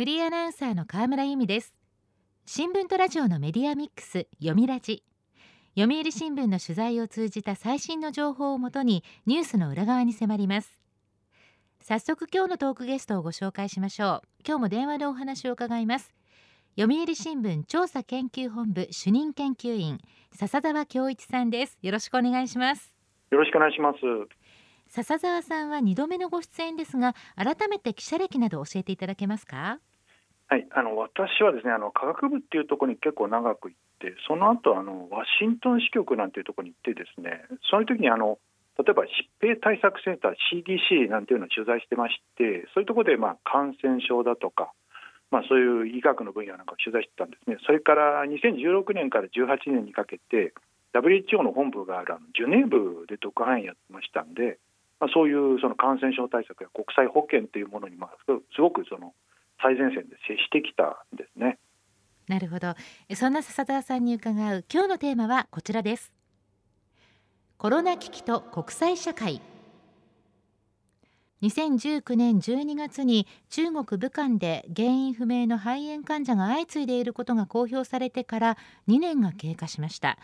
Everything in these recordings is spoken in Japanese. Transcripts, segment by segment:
フリーアナウンサーの河村由美です。新聞とラジオのメディアミックス読みラジ。読売新聞の取材を通じた最新の情報をもとにニュースの裏側に迫ります。早速今日のトークゲストをご紹介しましょう。今日も電話でお話を伺います。読売新聞調査研究本部主任研究員笹澤恭一さんです。よろしくお願いします。よろしくお願いします。笹澤さんは2度目のご出演ですが改めて記者歴など教えていただけますか？はい、あの私はですねあの科学部っていうところに結構長く行ってその後あのワシントン支局なんていうところに行ってですねそういう時にあの例えば疾病対策センター CDC なんていうのを取材してましてそういうところでまあ感染症だとか、まあ、そういう医学の分野なんかを取材してたんですね。それから2016年から18年にかけて WHO の本部があるあのジュネーブで特派員やってましたんで、まあ、そういうその感染症対策や国際保健というものにまあすごくその最前線で接してきたんですね。なるほど。そんな笹田さんに伺う。今日のテーマはこちらです。コロナ危機と国際社会。2019年12月に中国武漢で原因不明の肺炎患者が相次いでいることが公表されてから2年が経過しました。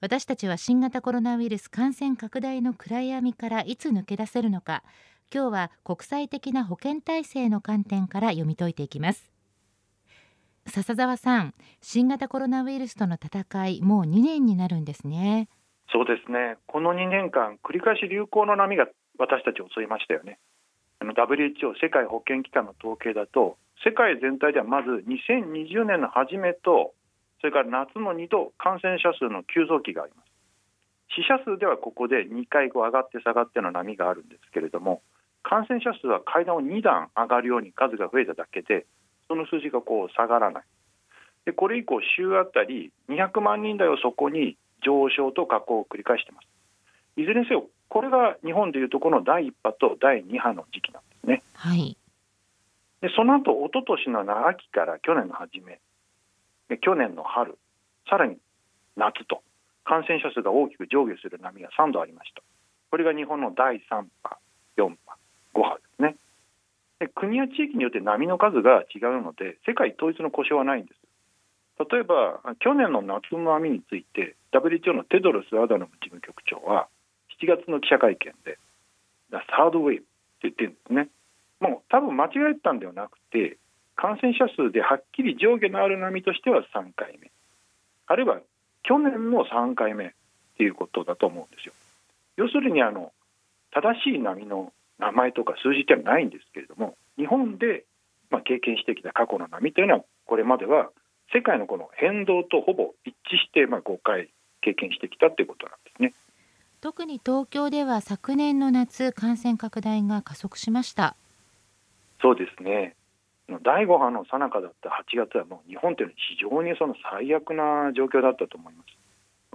私たちは新型コロナウイルス感染拡大の暗闇からいつ抜け出せるのか。今日は国際的な保健体制の観点から読み解いていきます。笹澤さん新型コロナウイルスとの戦いもう2年になるんですね。そうですね。この2年間繰り返し流行の波が私たちを襲いましたよね。あの WHO 世界保健機関の統計だと世界全体ではまず2020年の初めとそれから夏の2度感染者数の急増期があります。死者数ではここで2回こ上がって下がっての波があるんですけれども感染者数は階段を2段上がるように数が増えただけでその数字がこう下がらない。でこれ以降週あたり200万人台をそこに上昇と下降を繰り返しています。いずれにせよこれが日本でいうとこの第1波と第2波の時期なんですね、はい、でその後一昨年の秋から去年の初めで去年の春さらに夏と感染者数が大きく上下する波が3度ありました。これが日本の第3波4波5波ですね。で国や地域によって波の数が違うので世界統一の故障はないんです。例えば去年の夏の波について WHO のテドロス・アダノム事務局長は7月の記者会見でサードウェイブって言ってるんですね。もう多分間違えたんではなくて感染者数ではっきり上下のある波としては3回目。あるいは去年の3回目っていうことだと思うんですよ。要するにあの正しい波の名前とか数字ってはないんですけれども日本でまあ経験してきた過去の波というのはこれまでは世界のこの変動とほぼ一致してまあ5回経験してきたということなんですね。特に東京では昨年の夏感染拡大が加速しました。そうですね。第5波の最中だった8月はもう日本というのは非常にその最悪な状況だったと思います。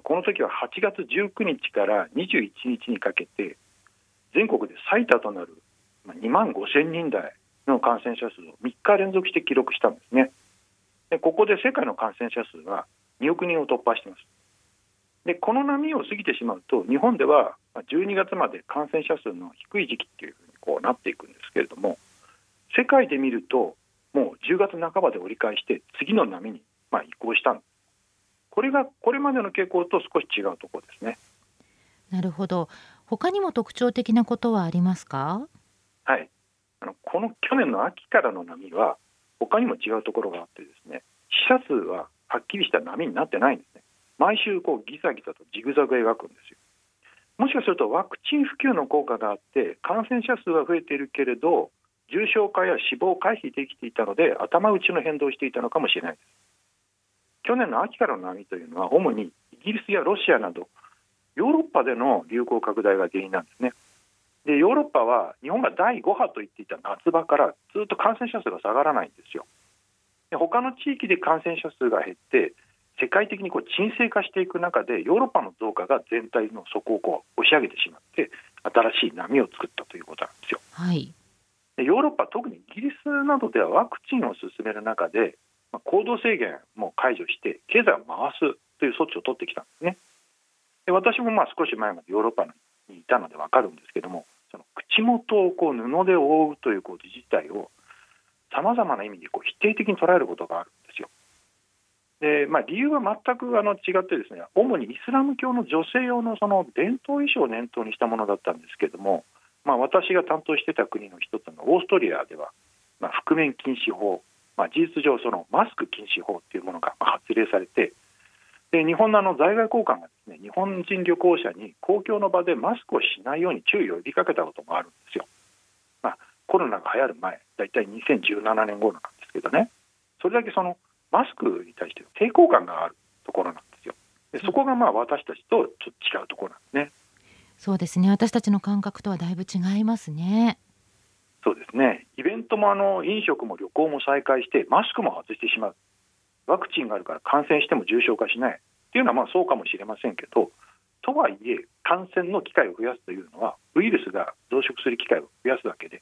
この時は8月19日から21日にかけて全国で最多となる2万5千人台の感染者数を3日連続して記録したんですね。でここで世界の感染者数は2億人を突破しています。でこの波を過ぎてしまうと日本では12月まで感染者数の低い時期っていうふうにこうなっていくんですけれども世界で見るともう10月半ばで折り返して次の波にまあ移行したんです。これがこれまでの傾向と少し違うところですね。なるほど他にも特徴的なことはありますか？はい。あのこの去年の秋からの波は他にも違うところがあってですね死者数ははっきりした波になってないんですね。毎週こうギザギザとジグザグ描くんですよ。もしかするとワクチン普及の効果があって感染者数は増えているけれど重症化や死亡を回避できていたので頭打ちの変動をしていたのかもしれないです。去年の秋からの波というのは主にイギリスやロシアなどヨーロッパでの流行拡大が原因なんですね。でヨーロッパは日本が第5波と言っていた夏場からずっと感染者数が下がらないんですよ。で他の地域で感染者数が減って世界的にこう沈静化していく中でヨーロッパの増加が全体の底をこう押し上げてしまって新しい波を作ったということなんですよ。はい、でヨーロッパ特にイギリスなどではワクチンを進める中で、まあ、行動制限も解除して経済を回すという措置を取ってきたんですね。で私もまあ少し前までヨーロッパにいたので分かるんですけどもその口元をこう布で覆うということ自体をさまざまな意味でこう否定的に捉えることがあるんですよ。でまあ、理由は全くあの違ってですね主にイスラム教の女性用のその伝統衣装を念頭にしたものだったんですけども、まあ、私が担当してた国の一つのオーストリアでは、まあ、覆面禁止法、まあ、事実上そのマスク禁止法というものが発令されてで日本のあの在外公館がですね日本人旅行者に公共の場でマスクをしないように注意を呼びかけたこともあるんですよ。まあ、コロナが流行る前だいたい2017年頃なんですけどねそれだけそのマスクに対して抵抗感があるところなんですよ。でそこがまあ私たちとちょっと違うところなんですね。そうですね私たちの感覚とはだいぶ違いますね。そうですねイベントもあの飲食も旅行も再開してマスクも外してしまうワクチンがあるから感染しても重症化しないっていうのはまあそうかもしれませんけどとはいえ感染の機会を増やすというのはウイルスが増殖する機会を増やすだけで、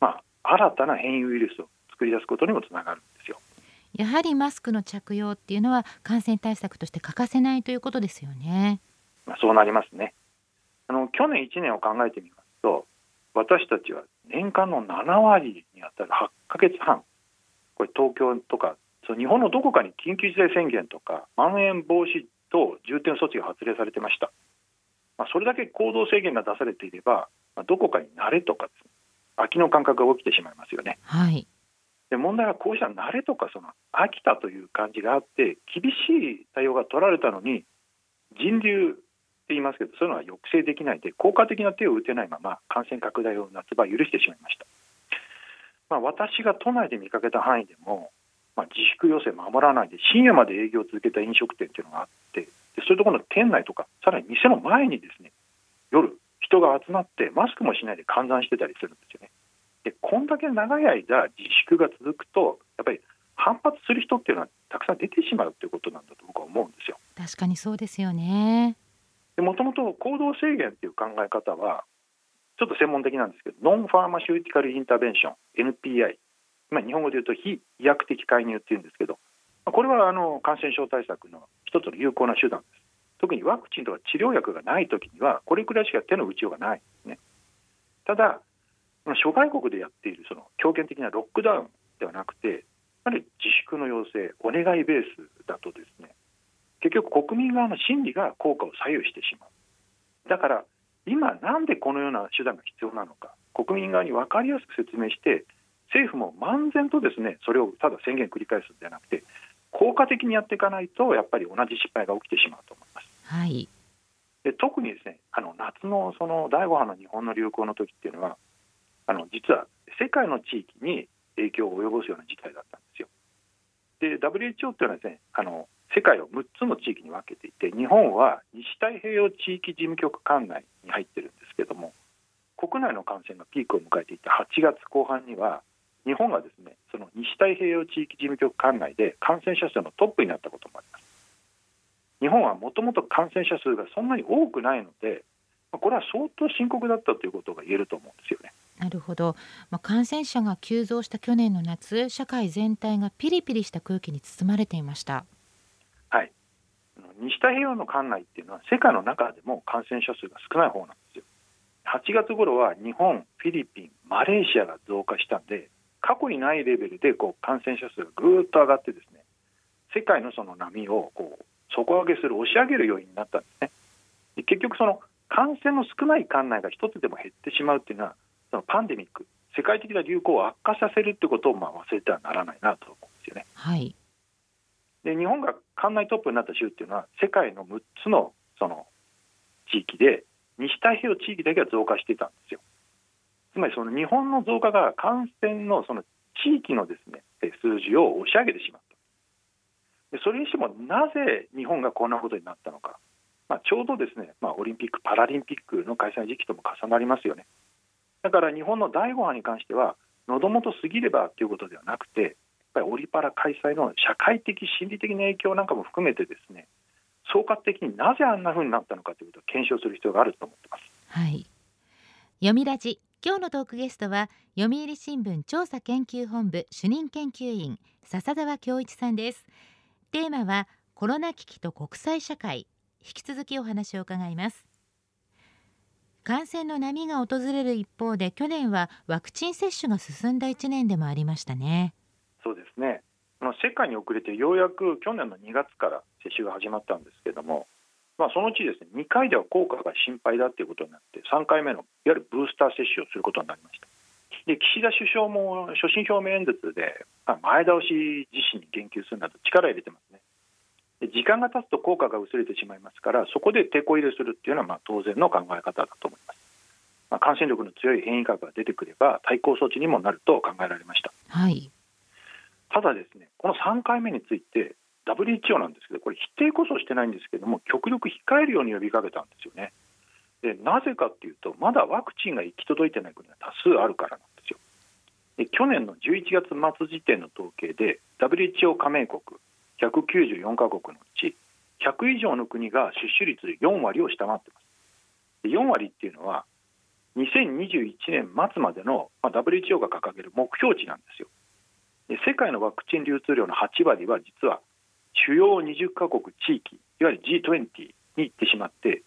まあ、新たな変異ウイルスを作り出すことにもつながるんですよ。やはりマスクの着用っていうのは感染対策として欠かせないということですよね。まあ、そうなりますね。あの去年1年を考えてみますと私たちは年間の7割にあたる8ヶ月半これ東京とかその日本のどこかに緊急事態宣言とかまん延防止等重点措置が発令されてました、まあ、それだけ行動制限が出されていれば、まあ、どこかに慣れとか、ね、飽きの感覚が起きてしまいますよね。はい。で問題はこうした慣れとかその飽きたという感じがあって厳しい対応が取られたのに人流って言いますけどそういうのは抑制できないで効果的な手を打てないまま感染拡大を夏場許してしまいました、まあ、私が都内で見かけた範囲でも、まあ、自粛要請守らないで深夜まで営業を続けた飲食店っていうのがあってでそういうところの店内とかさらに店の前にですね夜人が集まってマスクもしないで観覧してたりするんですよねでこんだけ長い間自粛が続くとやっぱり反発する人っていうのはたくさん出てしまうということなんだと僕は思うんですよ。確かにそうですよね。もともと行動制限っていう考え方はちょっと専門的なんですけどノンファーマシューティカルインターベンション NPI まあ日本語で言うと非医薬的介入っていうんですけどこれはあの感染症対策の一つの有効な手段です。特にワクチンとか治療薬がない時にはこれくらいしか手の打ちようがないですね。ただ諸外国でやっているその強権的なロックダウンではなくてやはり自粛の要請お願いベースだとですね結局国民側の心理が効果を左右してしまう。だから今なんでこのような手段が必要なのか国民側に分かりやすく説明して政府も漫然とですねそれをただ宣言繰り返すんじゃなくて効果的にやっていかないとやっぱり同じ失敗が起きてしまうと思います。はい、で特にですねあの夏のその第5波の日本の流行の時っていうのはあの実は世界の地域に影響を及ぼすような事態だったんですよ。で WHO っていうのはですねあの世界を6つの地域に分けていて日本は西太平洋地域事務局管内に入ってるんですけども国内の感染がピークを迎えていた8月後半には日本がですねその西太平洋地域事務局管内で感染者数のトップになったこともあります。日本はもともと感染者数がそんなに多くないのでこれは相当深刻だったということが言えると思うんですよね。なるほど、まあ、感染者が急増した去年の夏社会全体がピリピリした空気に包まれていました。はい。西太平洋の管内っていうのは世界の中でも感染者数が少ない方なんですよ。8月頃は日本フィリピンマレーシアが増加したんで過去にないレベルでこう感染者数がぐーっと上がってですね世界のその波をこう底上げする押し上げる要因になったんですねで結局その感染の少ない管内が一つでも減ってしまうっていうのはそのパンデミック世界的な流行を悪化させるってことをまあ忘れてはならないなと思うんですよね。はい、で日本が管内トップになった州っていうのは世界の6つのその地域で西太平洋地域だけは増加していたんですよ。つまりその日本の増加が感染のその地域のですね数字を押し上げてしまったでそれにしてもなぜ日本がこんなことになったのか、まあ、ちょうどですね、まあ、オリンピック・パラリンピックの開催時期とも重なりますよね。だから日本の第5波に関しては喉元過ぎればということではなくてやっぱりオリパラ開催の社会的心理的な影響なんかも含めてですね総括的になぜあんなふうになったのかということを検証する必要があると思ってます。はい読みラジ今日のトークゲストは読売新聞調査研究本部主任研究員笹澤恭一さんです。テーマはコロナ危機と国際社会。引き続きお話を伺います。感染の波が訪れる一方で去年はワクチン接種が進んだ1年でもありましたね。そうですね。世界に遅れてようやく去年の2月から接種が始まったんですけれども、まあ、そのうちですね2回では効果が心配だということになって3回目のいわゆるブースター接種をすることになりました。で岸田首相も所信表明演説で、まあ、前倒し実施に言及するなど力を入れてますね。で時間が経つと効果が薄れてしまいますからそこで抵抗入れするっていうのはまあ当然の考え方だと思います、まあ、感染力の強い変異株が出てくれば対抗措置にもなると考えられました、はい、ただですねこの3回目について WHO なんですけどこれ否定こそしてないんですけども極力控えるように呼びかけたんですよね。でなぜかっていうとまだワクチンが行き届いてない国が多数あるからなんですよ。で去年の11月末時点の統計で WHO 加盟国194カ国のうち100以上の国が接種率4割を下回ってます。で4割っていうのは2021年末までの、まあ、WHO が掲げる目標値なんですよ。世界のワクチン流通量の8割は実は主要20カ国地域いわゆる G20 に行ってしまって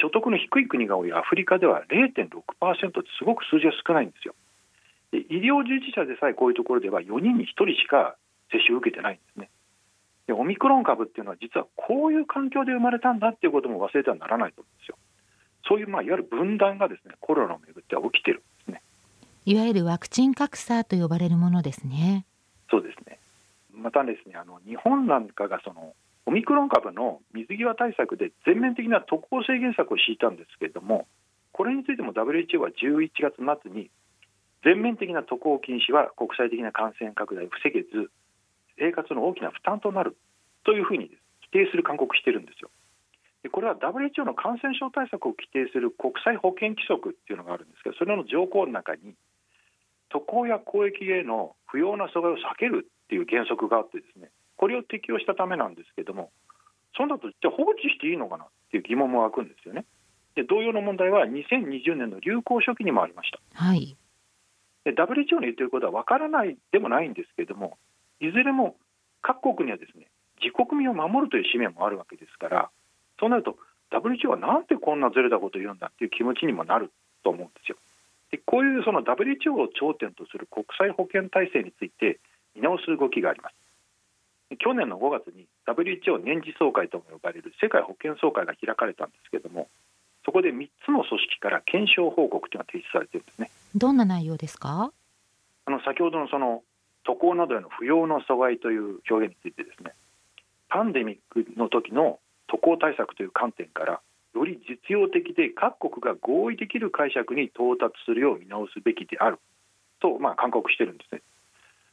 所得の低い国が多いアフリカでは0.6%ってすごく数字が少ないんですよ。で医療従事者でさえこういうところでは4人に1人しか接種を受けてないんですね。でオミクロン株っていうのは実はこういう環境で生まれたんだっていうことも忘れてはならないと思うんですよ。そういうまあいわゆる分断がですねコロナをめぐっては起きてるんですね。いわゆるワクチン格差と呼ばれるものですね。またですね、あの日本なんかがそのオミクロン株の水際対策で全面的な渡航制限策を敷いたんですけれども、これについても WHO は11月末に全面的な渡航禁止は国際的な感染拡大を防げず、生活の大きな負担となるというふうに規定する勧告してるんですよ。でこれは WHO の感染症対策を規定する国際保健規則っていうのがあるんですけど、それの条項の中に渡航や交易への不要な阻害を避けるっていう原則があってですねこれを適用したためなんですけどもそうなるとじゃあ放置していいのかなっていう疑問も湧くんですよね。で同様の問題は2020年の流行初期にもありました。はい、で WHO の言っていることは分からないでもないんですけれどもいずれも各国にはですね自国民を守るという使命もあるわけですからそうなると WHO はなんでこんなずれたことを言うんだっていう気持ちにもなると思うんですよ。でこういうその WHO を頂点とする国際保健体制について見直す動きがあります。去年の5月に WHO 年次総会とも呼ばれる世界保健総会が開かれたんですけれどもそこで3つの組織から検証報告というのが提出されているんですね。どんな内容ですか？あの先ほどのその渡航などへの不要の阻害という表現についてですね。パンデミックの時の渡航対策という観点からより実用的で各国が合意できる解釈に到達するよう見直すべきであると、まあ、勧告してるんですね。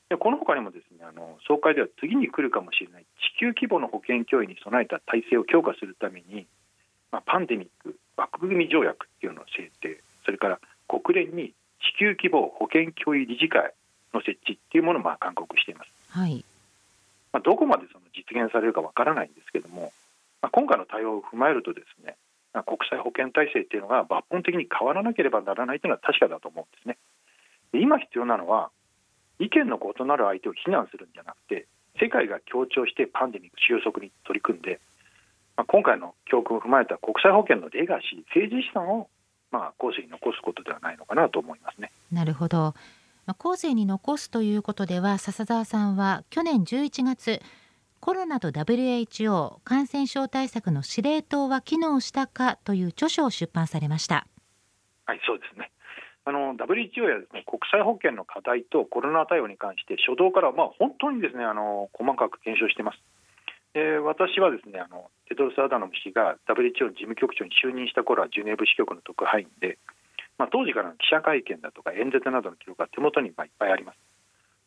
でこの他にもですねあの総会では次に来るかもしれない地球規模の保健脅威に備えた体制を強化するために、まあ、パンデミック枠組み条約っていうのを制定それから国連に地球規模保健脅威理事会の設置っていうものをまあ勧告しています。はいまあ、どこまでその実現されるかわからないんですけども、まあ、今回の対応を踏まえるとですね国際保健体制っていうのが抜本的に変わらなければならないというのは確かだと思うんですね。で今必要なのは意見の異なる相手を非難するんじゃなくて世界が協調してパンデミック収束に取り組んで、まあ、今回の教訓を踏まえた国際保健のレガシー政治資産をまあ後世に残すことではないのかなと思いますね。なるほど。まあ、後世に残すということでは笹澤さんは去年11月コロナと WHO 感染症対策の司令塔は機能したかという著書を出版されましたはいそうですねあの WHO やですね国際保健の課題とコロナ対応に関して初動からまあ本当にですねあの細かく検証しています。で私はですねあのテドロス・アダノム氏が WHO 事務局長に就任した頃はジュネーブ支局の特派員で、まあ、当時からの記者会見だとか演説などの記録が手元にまあいっぱいあります。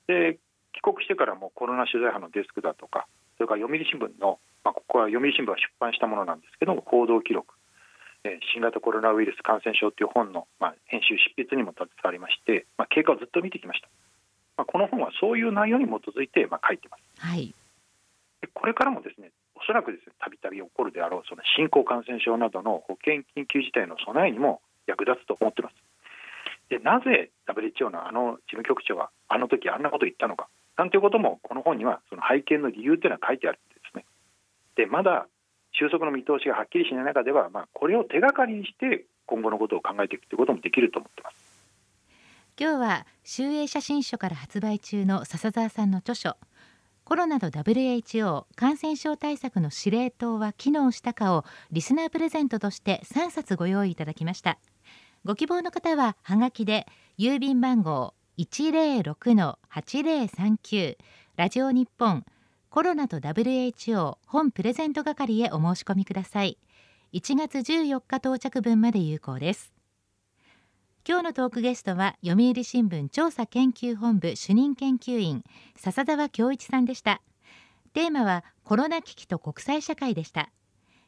で帰国してからもコロナ取材班のデスクだとかそれから読売新聞の、まあ、ここは読売新聞が出版したものなんですけども報道記録、新型コロナウイルス感染症という本の、まあ、編集執筆にも携わりまして、まあ、経過をずっと見てきました、まあ、この本はそういう内容に基づいて、まあ、書いてます、はい、でこれからもですねおそらくですねたびたび起こるであろうその新興感染症などの保健緊急事態の備えにも役立つと思ってます。でなぜ WHO のあの事務局長はあの時あんなこと言ったのかなんていうこともこの本にはその背景の理由というのは書いてあるんですね。でまだ収束の見通しがはっきりしない中では、まあ、これを手がかりにして今後のことを考えていくということもできると思ってます。今日は集英写真書から発売中の笹澤さんの著書コロナと WHO 感染症対策の司令塔は機能したかをリスナープレゼントとして3冊ご用意いただきました。ご希望の方はハガキで郵便番号106-8039ラジオ日本コロナと WHO 本プレゼント係へお申し込みください。1月14日到着分まで有効です。今日のトークゲストは読売新聞調査研究本部主任研究員笹澤恭一さんでした。テーマはコロナ危機と国際社会でした。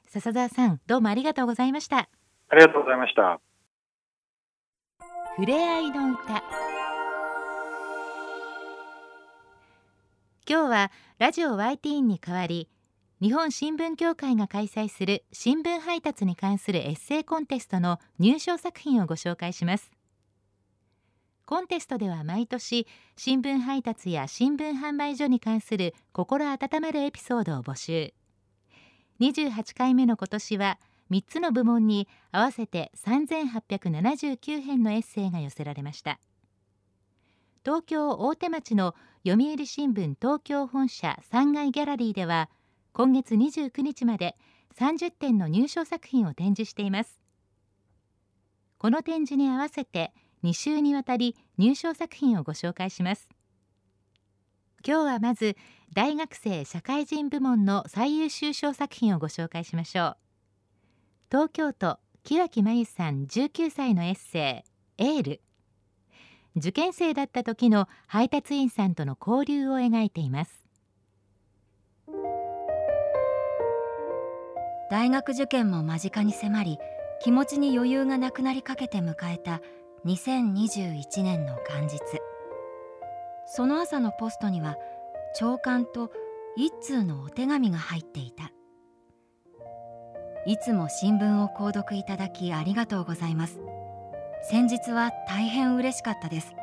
笹澤さんどうもありがとうございました。ありがとうございました。ふれあいの歌今日はラジオ YT に代わり日本新聞協会が開催する新聞配達に関するエッセイコンテストの入賞作品をご紹介します。コンテストでは毎年新聞配達や新聞販売所に関する心温まるエピソードを募集。28回目の今年は3つの部門に合わせて3879編のエッセイが寄せられました。東京大手町の読売新聞東京本社3階ギャラリーでは今月29日まで30点の入賞作品を展示しています。この展示に合わせて2週にわたり入賞作品をご紹介します。今日はまず大学生社会人部門の最優秀賞作品をご紹介しましょう。東京都木脇真由さん19歳のエッセイエール。受験生だった時の配達員さんとの交流を描いています。大学受験も間近に迫り気持ちに余裕がなくなりかけて迎えた2021年の元日。その朝のポストには長官と一通のお手紙が入っていた。いつも新聞を購読いただきありがとうございます。先日は大変嬉しかったです。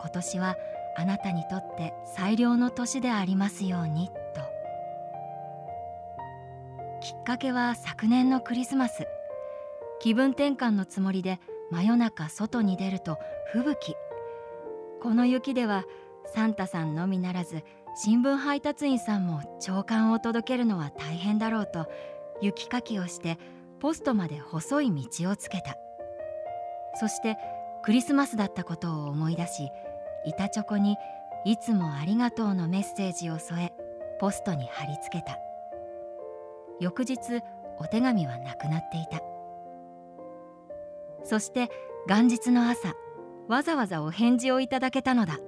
今年はあなたにとって最良の年でありますようにと。きっかけは昨年のクリスマス。気分転換のつもりで真夜中外に出ると吹雪。この雪ではサンタさんのみならず新聞配達員さんも朝刊を届けるのは大変だろうと雪かきをしてポストまで細い道をつけた。そしてクリスマスだったことを思い出し板チョコに「いつもありがとう」のメッセージを添えポストに貼り付けた。翌日お手紙はなくなっていた。そして元日の朝わざわざお返事をいただけたのだ。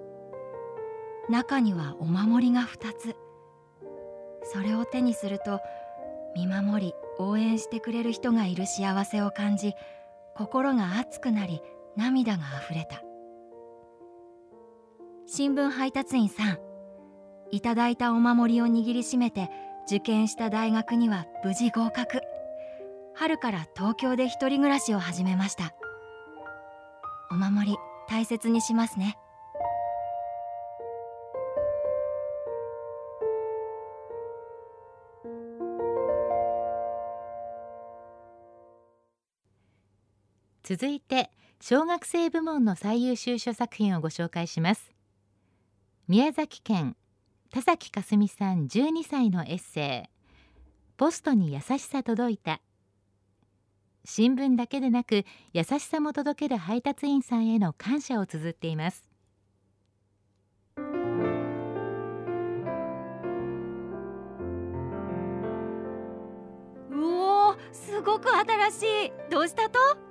中にはお守りが2つ。それを手にすると見守り応援してくれる人がいる幸せを感じ心が熱くなり涙があふれた。新聞配達員さんいただいたお守りを握りしめて受験した大学には無事合格。春から東京で一人暮らしを始めました。お守り大切にしますね。続いて小学生部門の最優秀書作品をご紹介します。宮崎県田崎かすみさん12歳のエッセイ。ポストに優しさ届いた。新聞だけでなく優しさも届ける配達員さんへの感謝を綴っています。うおすごく新しい。どうしたと？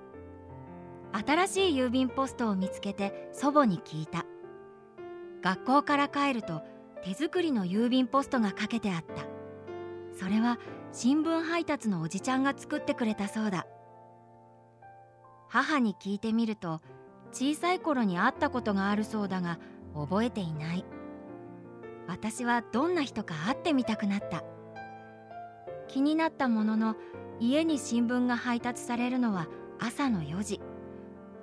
新しい郵便ポストを見つけて祖母に聞いた。学校から帰ると手作りの郵便ポストがかけてあった。それは新聞配達のおじちゃんが作ってくれたそうだ。母に聞いてみると小さい頃に会ったことがあるそうだが覚えていない。私はどんな人か会ってみたくなった。気になったものの家に新聞が配達されるのは朝の4時。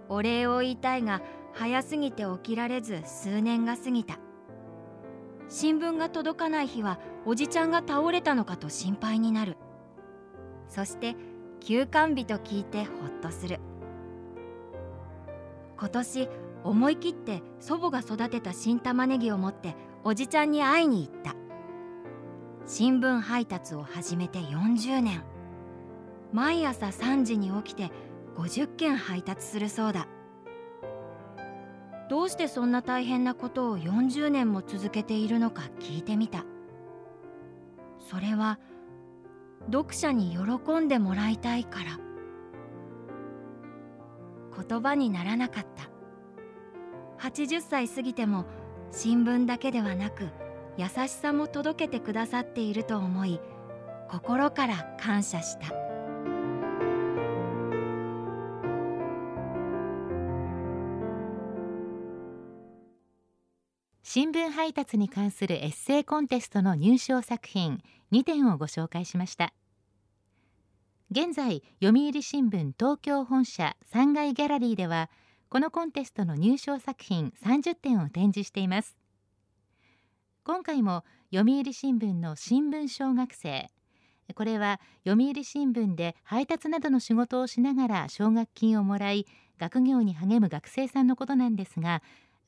お礼を言いたいが早すぎて起きられず数年が過ぎた。新聞が届かない日はおじちゃんが倒れたのかと心配になる。そして休館日と聞いてほっとする。今年思い切って祖母が育てた新玉ねぎを持っておじちゃんに会いに行った。新聞配達を始めて40年。毎朝3時に起きて50件配達するそうだ。どうしてそんな大変なことを40年も続けているのか聞いてみた。それは読者に喜んでもらいたいから。言葉にならなかった。80歳過ぎても新聞だけではなく優しさも届けてくださっていると思い心から感謝した。新聞配達に関するエッセイコンテストの入賞作品2点をご紹介しました。現在読売新聞東京本社3階ギャラリーではこのコンテストの入賞作品30点を展示しています。今回も読売新聞の新聞小学生これは読売新聞で配達などの仕事をしながら奨学金をもらい学業に励む学生さんのことなんですが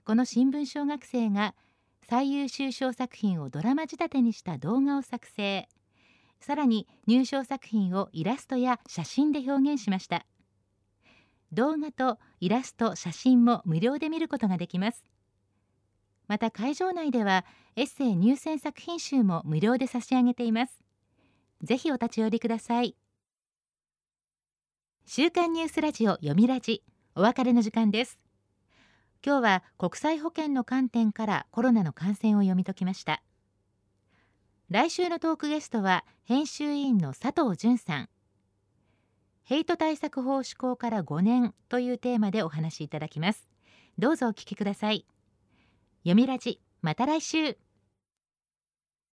この新聞小学生が最優秀賞作品をドラマ仕立てにした動画を作成。さらに入賞作品をイラストや写真で表現しました。動画とイラスト写真も無料で見ることができます。また会場内ではエッセイ入選作品集も無料で差し上げています。ぜひお立ち寄りください。週刊ニュースラジオ読みラジ。お別れの時間です。今日は国際保健の観点からコロナの感染を読み解きました。来週のトークゲストは編集委員の佐藤淳さん。ヘイト対策法施行から5年というテーマでお話しいただきます。どうぞお聞きください。読みラジまた来週。